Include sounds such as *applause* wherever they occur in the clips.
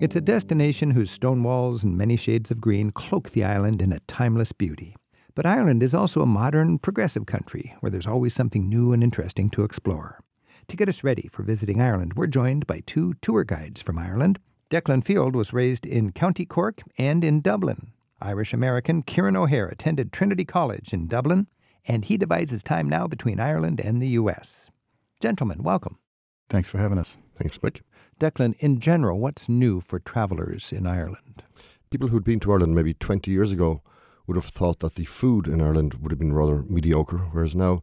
It's a destination whose stone walls and many shades of green cloak the island in a timeless beauty. But Ireland is also a modern, progressive country where there's always something new and interesting to explore. To get us ready for visiting Ireland, we're joined by two tour guides from Ireland. Declan Field was raised in County Cork and in Dublin. Irish American Kieran O'Hare attended Trinity College in Dublin, and he divides his time now between Ireland and the U.S. Gentlemen, welcome. Thanks for having us. Thanks, Rick. Declan, in general, what's new for travelers in Ireland? People who'd been to Ireland maybe 20 years ago would have thought that the food in Ireland would have been rather mediocre, whereas now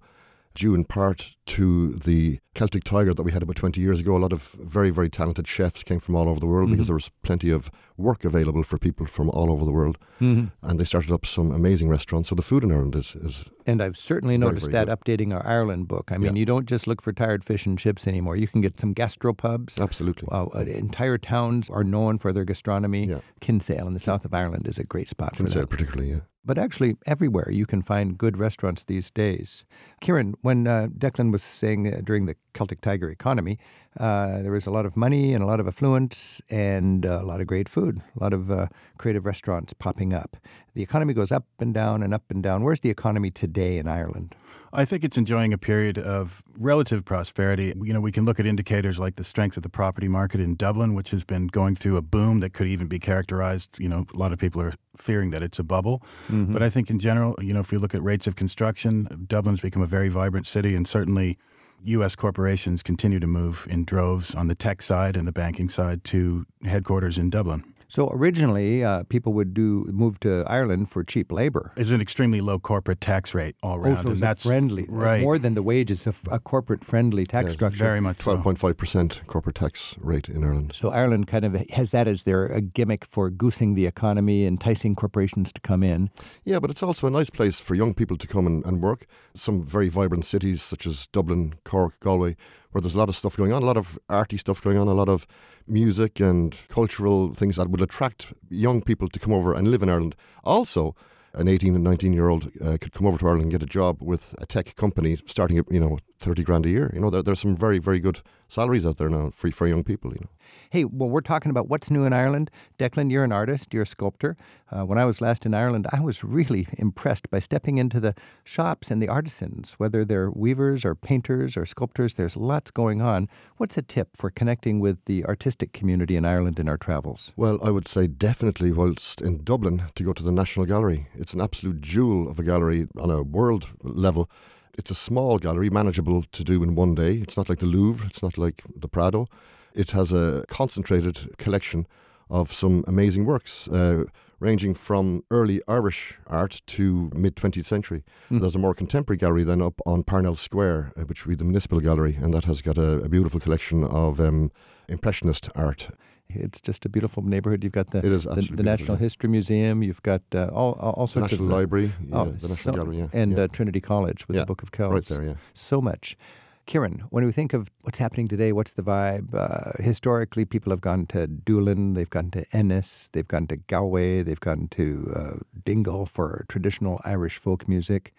due in part to the Celtic Tiger that we had about 20 years ago. A lot of very, very talented chefs came from all over the world mm-hmm. because there was plenty of work available for people from all over the world. Mm-hmm. And they started up some amazing restaurants. So the food in Ireland is. is and I've certainly very, noticed very that good. updating our Ireland book. I mean, Yeah. you don't just look for tired fish and chips anymore. You can get some gastropubs. Absolutely. Uh, entire towns are known for their gastronomy. Yeah. Kinsale in the south of Ireland is a great spot for Kinsale, that. particularly, yeah. But actually, everywhere you can find good restaurants these days. Kieran, when uh, Declan was saying uh, during the Celtic Tiger economy, uh, there was a lot of money and a lot of affluence and uh, a lot of great food, a lot of uh, creative restaurants popping up. The economy goes up and down and up and down. Where's the economy today in Ireland? I think it's enjoying a period of relative prosperity. You know, we can look at indicators like the strength of the property market in Dublin, which has been going through a boom that could even be characterized. You know, a lot of people are fearing that it's a bubble. Mm-hmm. But I think in general, you know, if you look at rates of construction, Dublin's become a very vibrant city, and certainly U.S. corporations continue to move in droves on the tech side and the banking side to headquarters in Dublin. So originally, uh, people would do move to Ireland for cheap labor. It's an extremely low corporate tax rate all around, Oh, so and that's friendly, right. more than the wages, a corporate-friendly tax Yeah, structure. Very much. Twelve point five percent corporate tax rate in Ireland. So Ireland kind of has that as their a gimmick for goosing the economy, enticing corporations to come in. Yeah, but it's also a nice place for young people to come and, and work. Some very vibrant cities such as Dublin, Cork, Galway, where there's a lot of stuff going on, a lot of arty stuff going on, a lot of music and cultural things that would attract young people to come over and live in Ireland. Also, an 18 and 19 year old uh, could come over to Ireland and get a job with a tech company starting you know, 30 grand a year. You know, there, there's some very, very good salaries out there now for, for young people, you know. Hey, well, we're talking about what's new in Ireland. Declan, you're an artist, you're a sculptor. Uh, when I was last in Ireland, I was really impressed by stepping into the shops and the artisans, whether they're weavers or painters or sculptors. There's lots going on. What's a tip for connecting with the artistic community in Ireland in our travels? Well, I would say definitely whilst in Dublin to go to the National Gallery. It's an absolute jewel of a gallery on a world level. It's a small gallery, manageable to do in one day. It's not like the Louvre, it's not like the Prado. It has a concentrated collection of some amazing works, uh, ranging from early Irish art to mid 20th century. There's a more contemporary gallery then up on Parnell Square, uh, which would be the municipal gallery, and that has got a, a beautiful collection of um, Impressionist art. It's just a beautiful neighborhood. You've got the, It is the, the National yeah. History Museum. You've got uh, all, all, sorts National of uh, Library, yeah, oh, the National so- Gallery, yeah. and. Uh, Trinity College with the Book of Kells. right there, yeah. So much. Kieran, when we think of what's happening today, what's the vibe? Uh, historically, people have gone to Doolin, they've gone to Ennis, they've gone to Galway, they've gone to uh, Dingle for traditional Irish folk music.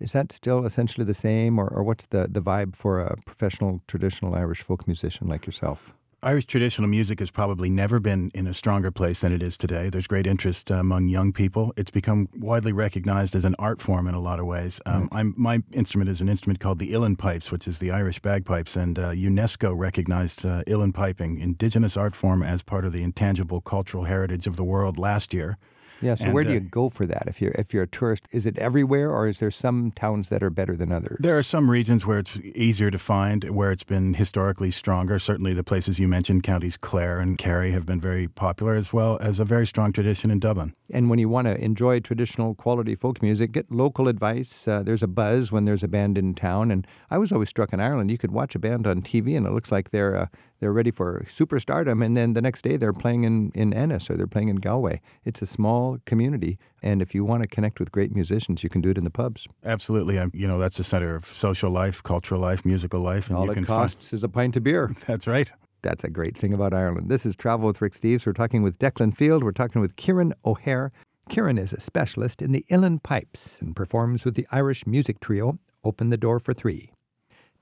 Is that still essentially the same, or, or what's the, the vibe for a professional traditional Irish folk musician like yourself? Irish traditional music has probably never been in a stronger place than it is today. There's great interest uh, among young people. It's become widely recognized as an art form in a lot of ways. Um, I'm, my instrument is an instrument called the uilleann pipes, which is the Irish bagpipes, and uh, UNESCO recognized uh, uilleann piping, indigenous art form, as part of the intangible cultural heritage of the world last year. Yeah. So And, where do uh, you go for that? If you're if you're a tourist, is it everywhere, or is there some towns that are better than others? There are some regions where it's easier to find, where it's been historically stronger. Certainly, the places you mentioned, counties Clare and Kerry, have been very popular, as well as a very strong tradition in Dublin. And when you want to enjoy traditional quality folk music, get local advice. Uh, there's a buzz when there's a band in town. And I was always struck in Ireland. You could watch a band on TV, and it looks like they're uh, they're ready for superstardom. And then the next day, they're playing in, in Ennis or they're playing in Galway. It's a small community, and if you want to connect with great musicians, you can do it in the pubs. Absolutely, um, you know that's the center of social life, cultural life, musical life, and All you it can costs is a pint of beer. *laughs* That's right. That's a great thing about Ireland. This is Travel with Rick Steves. We're talking with Declan Field. We're talking with Kieran O'Hare. Kieran is a specialist in the uilleann pipes and performs with the Irish music trio Open the Door for Three.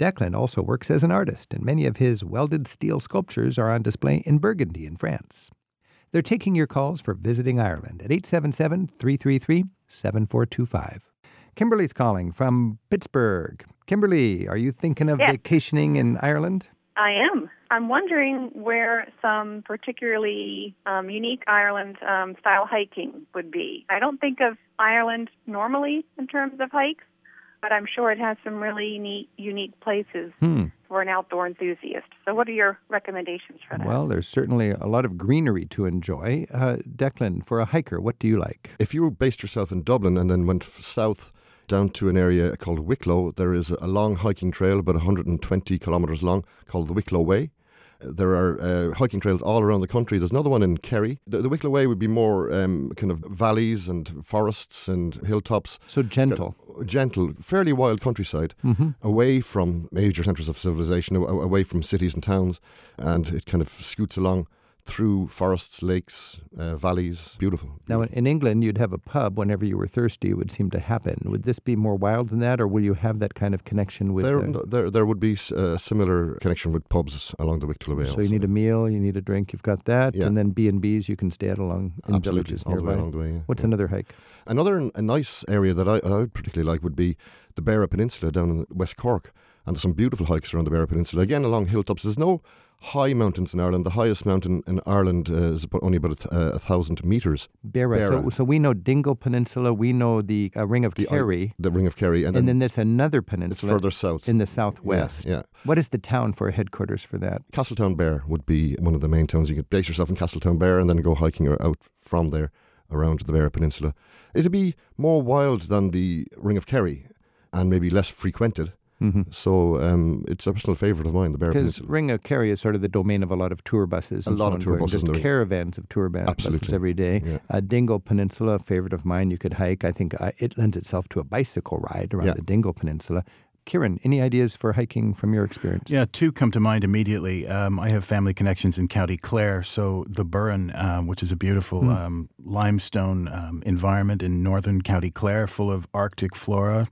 Declan also works as an artist, and many of his welded steel sculptures are on display in Burgundy in France. They're taking your calls for visiting Ireland at 877 333 7425. Kimberly's calling from Pittsburgh. Kimberly, are you thinking of Yes. vacationing in Ireland? I am. I'm wondering where some particularly um, unique Ireland um, style hiking would be. I don't think of Ireland normally in terms of hikes, but I'm sure it has some really neat, unique places Hmm. for an outdoor enthusiast. So, what are your recommendations for that? Well, there's certainly a lot of greenery to enjoy. Uh, Declan, for a hiker, what do you like? If you were based yourself in Dublin and then went south down to an area called Wicklow, there is a long hiking trail, about 120 kilometres long, called the Wicklow Way. There are uh, hiking trails all around the country. There's another one in Kerry. The, the Wicklow Way would be more um, kind of valleys and forests and hilltops. So gentle. Gentle, fairly wild countryside, Mhm. away from major centres of civilization, away from cities and towns, and it kind of scoots along through forests, lakes, uh, valleys. Beautiful. Now, in England, you'd have a pub whenever you were thirsty. It would seem to happen. Would this be more wild than that, or will you have that kind of connection with? there, uh, there, there would be a similar connection with pubs along the Wicklow Way. so you need a meal, you need a drink. You've got that, Yeah. and then B and B's you can stay at along in Absolutely, villages all the way nearby. along the way. Yeah. What's yeah. another hike? Another n- a nice area that I, I would particularly like would be the Beara Peninsula down in West Cork. And there's some beautiful hikes around the Beara Peninsula. Again, along hilltops. There's no high mountains in Ireland. The highest mountain in Ireland uh, is about, only about a, th- uh, a thousand metres, Beara. So, so we know Dingle Peninsula. We know the uh, Ring of The Kerry, the Ring of Kerry. And, and, then, then there's another it's peninsula further south. in the southwest. Yeah, What is the town for headquarters for that? Castletownbere would be one of the main towns. You could base yourself in Castletownbere and then go hiking or out from there around the Beara Peninsula. It'd be more wild than the Ring of Kerry and maybe less frequented. Mm-hmm. So um, it's a personal favourite of mine, the Beara Because Peninsula. Ring of Kerry is sort of the domain of a lot of tour buses. A and so lot of tour buses Just in the ring. caravans of tour ba- buses every day. Yeah. Uh, Dingle Peninsula, a favorite of mine. You could hike. I think uh, it lends itself to a bicycle ride around Yeah. the Dingle Peninsula. Kieran, any ideas for hiking from your experience? Yeah, two come to mind immediately. Um, I have family connections in County Clare, so the Burren, um, which is a beautiful Hmm. um, limestone um, environment in northern County Clare, full of Arctic flora.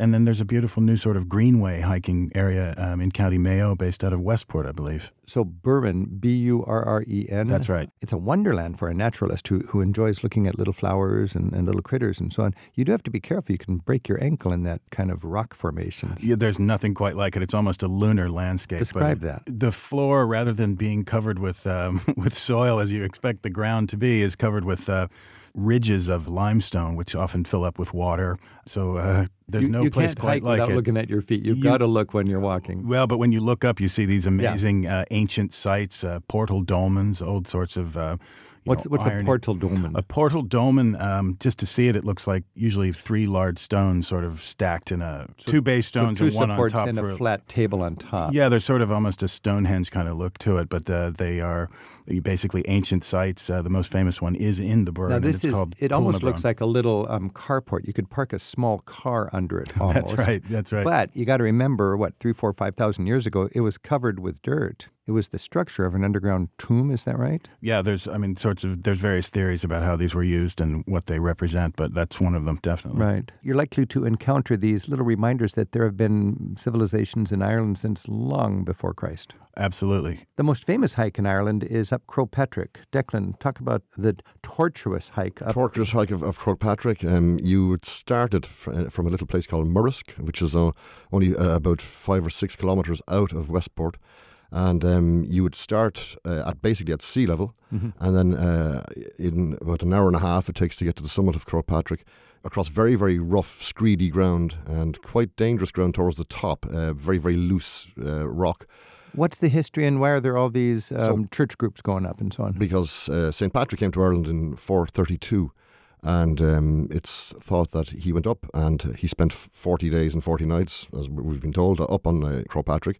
And then there's a beautiful new sort of greenway hiking area um, in County Mayo, based out of Westport, I believe. So Burren, B U R R E N. That's right. It's a wonderland for a naturalist who, who enjoys looking at little flowers and, and little critters and so on. You do have to be careful. You can break your ankle in that kind of rock formations. Yeah, there's nothing quite like it. It's almost a lunar landscape. but Describe that. The floor, rather than being covered with um, *laughs* with soil as you expect the ground to be, is covered with uh, ridges of limestone, which often fill up with water. So uh, there's you, no you place can't quite hike like without it. looking at your feet. You've You- got to look when you're walking. Well, but when you look up, you see these amazing uh, ancient sites, uh, portal dolmens, old sorts of. Uh, What's know, what's a portal dolmen? A portal dolmen, um, just to see it, it looks like usually three large stones sort of stacked in a two base stones so two and one on top and for a flat table on top. yeah, there's sort of almost a Stonehenge kind of look to it, but uh, they are basically ancient sites. Uh, the most famous one is in the Burren, Now this it's is it almost looks like a little um, carport. You could park a small car under it *laughs* almost. That's right. That's right. But you got to remember, what three, four, five thousand years ago, it was covered with dirt. It was the structure of an underground tomb. Is that right? yeah, there's I mean sorts of there's various theories about how these were used and what they represent, but that's one of them definitely. Right. You're likely to encounter these little reminders that there have been civilizations in Ireland since long before Christ. Absolutely. The most famous hike in Ireland is up Croagh Patrick. Declan, talk about the tortuous hike up. torturous hike of, of Croagh Patrick. Um, you would start it uh, from a little place called Murrisk, which is uh, only uh, about five or six kilometres out of Westport. And um, you would start uh, at basically at sea level, Mhm. and then uh, in about an hour and a half it takes to get to the summit of Croagh Patrick, across very very rough, screedy ground and quite dangerous ground towards the top. Uh, very very loose uh, rock. What's the history and why are there all these um, So- church groups going up and so on? because uh, St. Patrick came to Ireland in 432, and um, it's thought that he went up and he spent 40 days and 40 nights, as we've been told, up on uh, Croagh Patrick.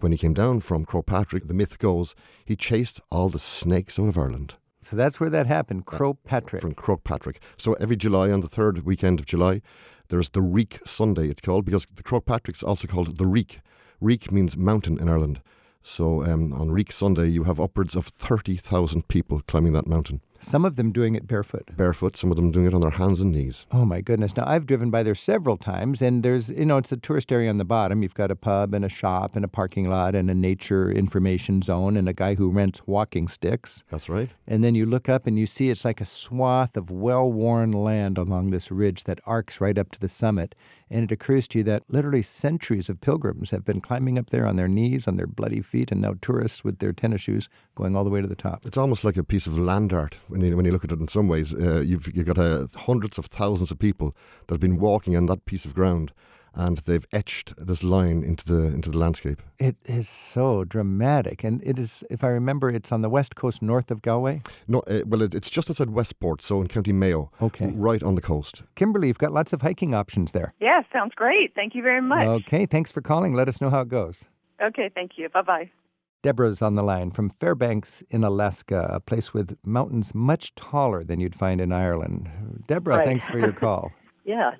When he came down from Croagh Patrick, the myth goes he chased all the snakes out of Ireland So that's where that happened, Croagh Patrick. from Croagh Patrick. So every July, on the third weekend of July, there's the Reek Sunday, it's called, because the Croagh Patrick's also called the Reek. Reek means mountain in Ireland. So um, on Reek Sunday, you have upwards of 30,000 people climbing that mountain. Some of them doing it barefoot. Barefoot, some of them doing it on their hands and knees. Oh my goodness. Now I've driven by there several times and there's you know, it's a tourist area on the bottom. You've got a pub and a shop and a parking lot and a nature information zone and a guy who rents walking sticks. That's right. And then you look up and you see it's like a swath of well worn land along this ridge that arcs right up to the summit. And it occurs to you that literally centuries of pilgrims have been climbing up there on their knees, on their bloody feet, and now tourists with their tennis shoes going all the way to the top. It's almost like a piece of land art when you, when you look at it in some ways. Uh, you've, you've got uh, hundreds of thousands of people that have been walking on that piece of ground and they've etched this line into the into the landscape. It is so dramatic, and it is. If I remember, it's on the west coast, north of Galway. No, uh, well, it, it's just outside Westport, so in County Mayo. Okay, right on the coast. Kimberly, you've got lots of hiking options there. Yeah, sounds great. Thank you very much. Okay, thanks for calling. Let us know how it goes. Okay, thank you. Bye bye. Deborah's on the line from Fairbanks in Alaska, a place with mountains much taller than you'd find in Ireland. Deborah, right. thanks for your call. *laughs* yeah.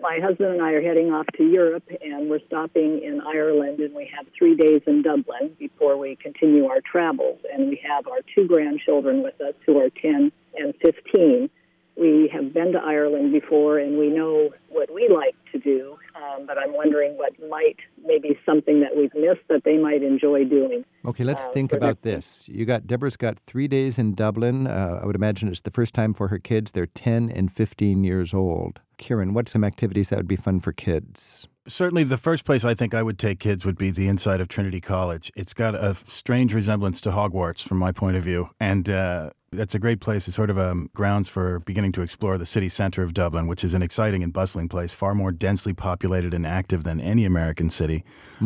My husband and I are heading off to Europe, and we're stopping in Ireland, and we have three days in Dublin before we continue our travels. And we have our two grandchildren with us who are 10 and 15. We have been to Ireland before, and we know what we like to do, um, but I'm wondering what might maybe something that we've missed that they might enjoy doing. Okay, let's uh, think about this. You got Deborah's got three days in Dublin. Uh, I would imagine it's the first time for her kids. They're 10 and 15 years old. Kieran, what's some activities that would be fun for kids? Certainly, the first place I think I would take kids would be the inside of Trinity College. It's got a strange resemblance to Hogwarts from my point of view, and uh, that's a great place. It's sort of um, grounds for beginning to explore the city center of Dublin, which is an exciting and bustling place, far more densely populated and active than any American city.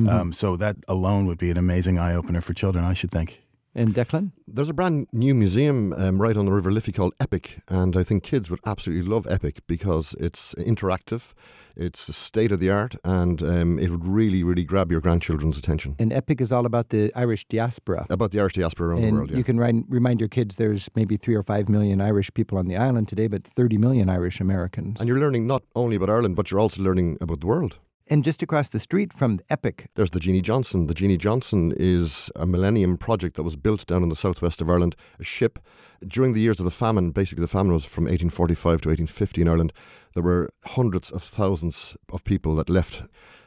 Um, so that alone would be an amazing eye opener for children, I should think. And Declan? There's a brand new museum um, right on the River Liffey called Epic, and I think kids would absolutely love Epic because it's interactive, it's state of the art, and um, it would really, really grab your grandchildren's attention. And Epic is all about the Irish diaspora. About the Irish diaspora around and the world, yeah. you can ri- remind your kids there's maybe three or five million Irish people on the island today, but 30 million Irish Americans. and you're learning not only about Ireland, but you're also learning about the world. And just across the street from Epic, There's the Jeanie Johnston. The Jeanie Johnston is a millennium project that was built down in the southwest of Ireland, a ship. During the years of the famine, basically the famine was from 1845 to 1850 in Ireland, there were hundreds of thousands of people that left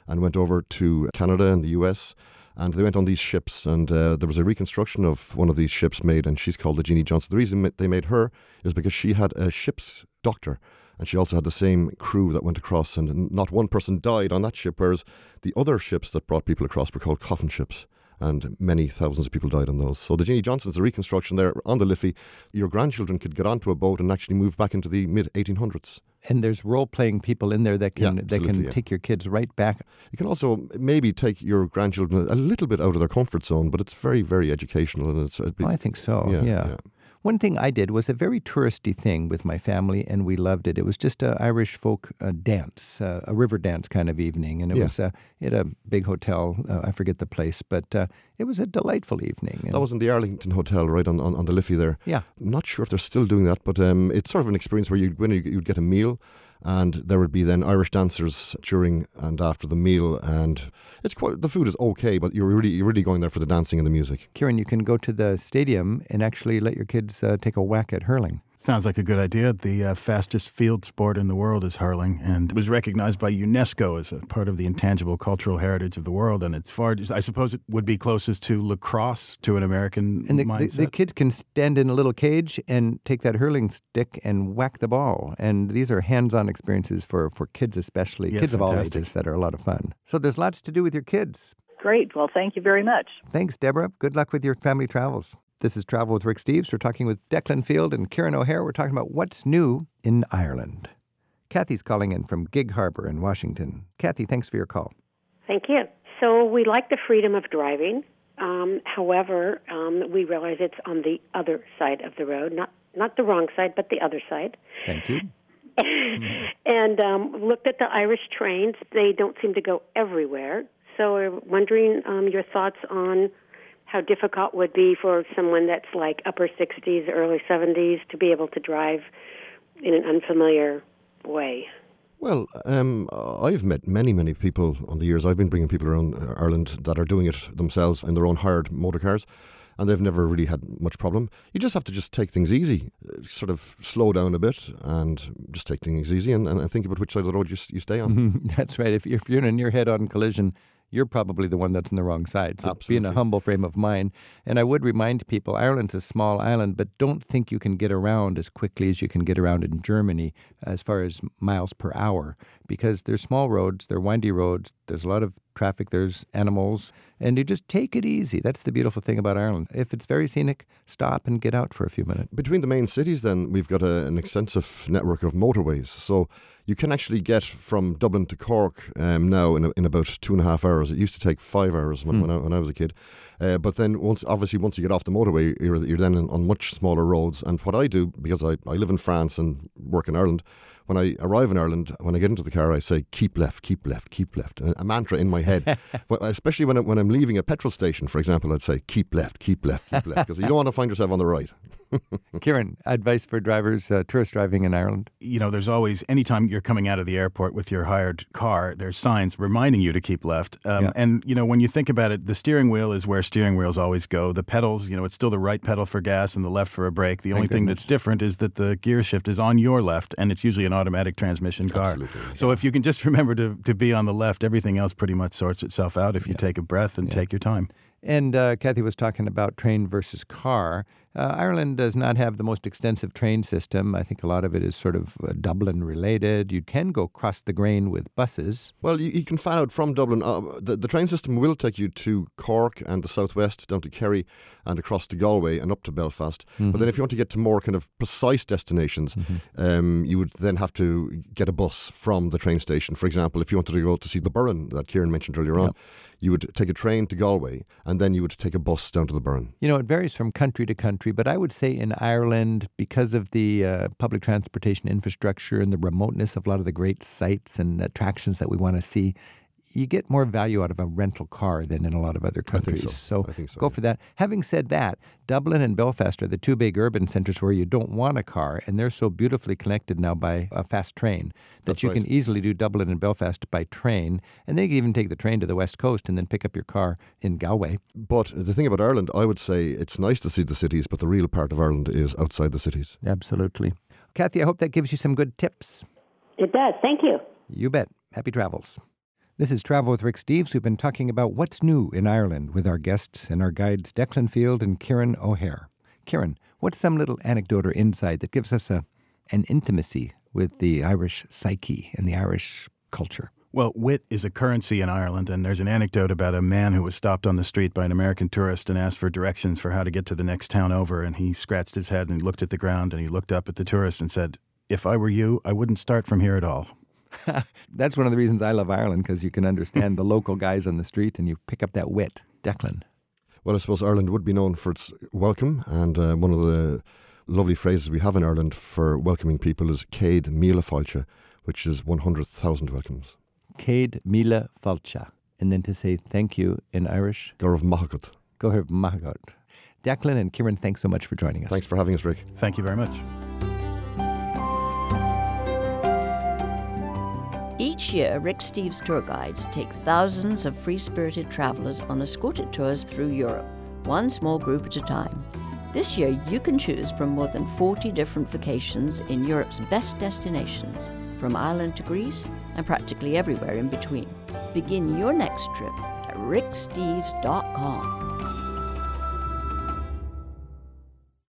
and went over to Canada and the US. And they went on these ships, and uh, there was a reconstruction of one of these ships made, and she's called the Jeanie Johnston. The reason they made her is because she had a ship's doctor, and she also had the same crew that went across, and not one person died on that ship, whereas the other ships that brought people across were called coffin ships. And many thousands of people died on those. So the Jeanie Johnston's a reconstruction there on the Liffey. Your grandchildren could get onto a boat and actually move back into the mid 1800s. and there's role playing people in there that can Yeah, that can yeah. take your kids right back. You can also maybe take your grandchildren a little bit out of their comfort zone, but it's very, very educational, and it's. it'd be- Oh, I think so. Yeah, yeah. One thing I did was a very touristy thing with my family, and we loved it. It was just a Irish folk uh, dance, uh, a river dance kind of evening, and it Yeah. was uh, at a big hotel. Uh, I forget the place, but uh, it was a delightful evening. That was in the Arlington Hotel, right on, on, on the Liffey there. yeah. Not sure if they're still doing that, but um, it's sort of an experience where you'd, when you, you'd get a meal, and there would be then Irish dancers during and after the meal, and it's quite the food is okay, but you're really you're really going there for the dancing and the music. Kieran, you can go to the stadium and actually let your kids uh, take a whack at hurling. Sounds like a good idea. The uh, fastest field sport in the world is hurling, and it was recognized by UNESCO as a part of the intangible cultural heritage of the world. And it's far, I suppose, it would be closest to lacrosse to an American And the, the, mindset. the kids can stand in a little cage and take that hurling stick and whack the ball. And these are hands on experiences for, for kids, especially Yeah, kids of all ages that are a lot of fun. So there's lots to do with your kids. Great. Well, thank you very much. Thanks, Deborah. Good luck with your family travels. This is Travel with Rick Steves. We're talking with Declan Field and Kieran O'Hare. We're talking about what's new in Ireland. Kathy's calling in from Gig Harbor in Washington. Kathy, thanks for your call. Thank you. So we like the freedom of driving. Um, however, um, we realize it's on the other side of the road, not not the wrong side, but the other side. Thank you. *laughs* and um, looked at the Irish trains. They don't seem to go everywhere. So we're wondering um, your thoughts on how difficult it would be for someone that's like upper 60s, early 70s to be able to drive in an unfamiliar way. Well, um, I've met many, many people on the years I've been bringing people around uh, Ireland that are doing it themselves in their own hired motor cars, and they've never really had much problem. You just have to just take things easy, uh, sort of slow down a bit, and just take things easy, and, and think about which side of the road you, you stay on. *laughs* That's right. If, if you're in a near head-on collision, you're probably the one that's in the wrong side. So Absolutely. be in a humble frame of mind. And I would remind people Ireland's a small island, but don't think you can get around as quickly as you can get around in Germany as far as miles per hour because they're small roads, they're windy roads, there's a lot of traffic, there's animals, and you just take it easy. That's the beautiful thing about Ireland. If it's very scenic, stop and get out for a few minutes. Between the main cities, then, we've got a, an extensive network of motorways. So you can actually get from Dublin to Cork um, now in, a, in about two and a half hours. It used to take five hours when, Hmm. when, I, when I was a kid. Uh, but then, once obviously, once you get off the motorway, you're, you're then on, much smaller roads. And what I do, because I, I live in France and work in Ireland, when I arrive in Ireland, when I get into the car, I say, keep left, keep left, keep left. A, a mantra in my head. *laughs* Well, Especially when, I, when I'm leaving a petrol station, for example, I'd say, keep left, keep left, keep left. *laughs* Because you don't want to find yourself on the right. Kieran, advice for drivers, uh, tourist driving in Ireland? you know, there's always, anytime you're coming out of the airport with your hired car, there's signs reminding you to keep left. Um, Yeah. And, you know, when you think about it, the steering wheel is where steering wheels always go. The pedals, you know, it's still the right pedal for gas and the left for a brake. The only thing that's different is that the gear shift is on your left, and it's usually an automatic transmission car. Absolutely. So if you can just *laughs* remember to, to be on the left, everything else pretty much sorts itself out if you take a breath and take your time. And uh, Kathy was talking about train versus car. Uh, Ireland does not have the most extensive train system. I think a lot of it is sort of uh, Dublin related. You can go cross the grain with buses. Well, you, you can fan out from Dublin. Uh, the, the train system will take you to Cork and the southwest, down to Kerry and across to Galway and up to Belfast. But then if you want to get to more kind of precise destinations, um, you would then have to get a bus from the train station. For example, if you wanted to go to see the Burren that Kieran mentioned earlier on, you would take a train to Galway and then you would take a bus down to the Burren. You know, it varies from country to country, but I would say in Ireland, because of the uh, public transportation infrastructure and the remoteness of a lot of the great sites and attractions that we want to see, you get more value out of a rental car than in a lot of other I think countries. so. I think so, go yeah. for that. Having said that, Dublin and Belfast are the two big urban centers where you don't want a car, and they're so beautifully connected now by a fast train that That's you right. can easily do Dublin and Belfast by train, and then you can even take the train to the west coast and then pick up your car in Galway. But the thing about Ireland, I would say it's nice to see the cities, but the real part of Ireland is outside the cities. Absolutely. Kathy, I hope that gives you some good tips. It does. Thank you. You bet. Happy travels. This is Travel with Rick Steves. We've been talking about what's new in Ireland with our guests and our guides Declan Field and Kieran O'Hare. Kieran, what's some little anecdote or insight that gives us a an intimacy with the Irish psyche and the Irish culture? Well, wit is a currency in Ireland, and there's an anecdote about a man who was stopped on the street by an American tourist and asked for directions for how to get to the next town over. And he scratched his head and looked at the ground and he looked up at the tourist and said, If I were you, I wouldn't start from here at all. *laughs* That's one of the reasons I love Ireland because you can understand the local guys on the street and you pick up that wit. Declan. Well, I suppose Ireland would be known for its welcome, and uh, one of the lovely phrases we have in Ireland for welcoming people is Céad Míle Fáilte, which is 100,000 welcomes. Cade Mila Falcha. And then to say thank you in Irish, Go raibh maith agat. go ahead, Mahagot. Declan and Kieran, thanks so much for joining us. Thanks for having us, Rick. Thank you very much. Year, Rick Steves tour guides take thousands of free spirited travelers on escorted tours through Europe, one small group at a time. This year, you can choose from more than 40 different vacations in Europe's best destinations, from Ireland to Greece and practically everywhere in between. Begin your next trip at ricksteves.com.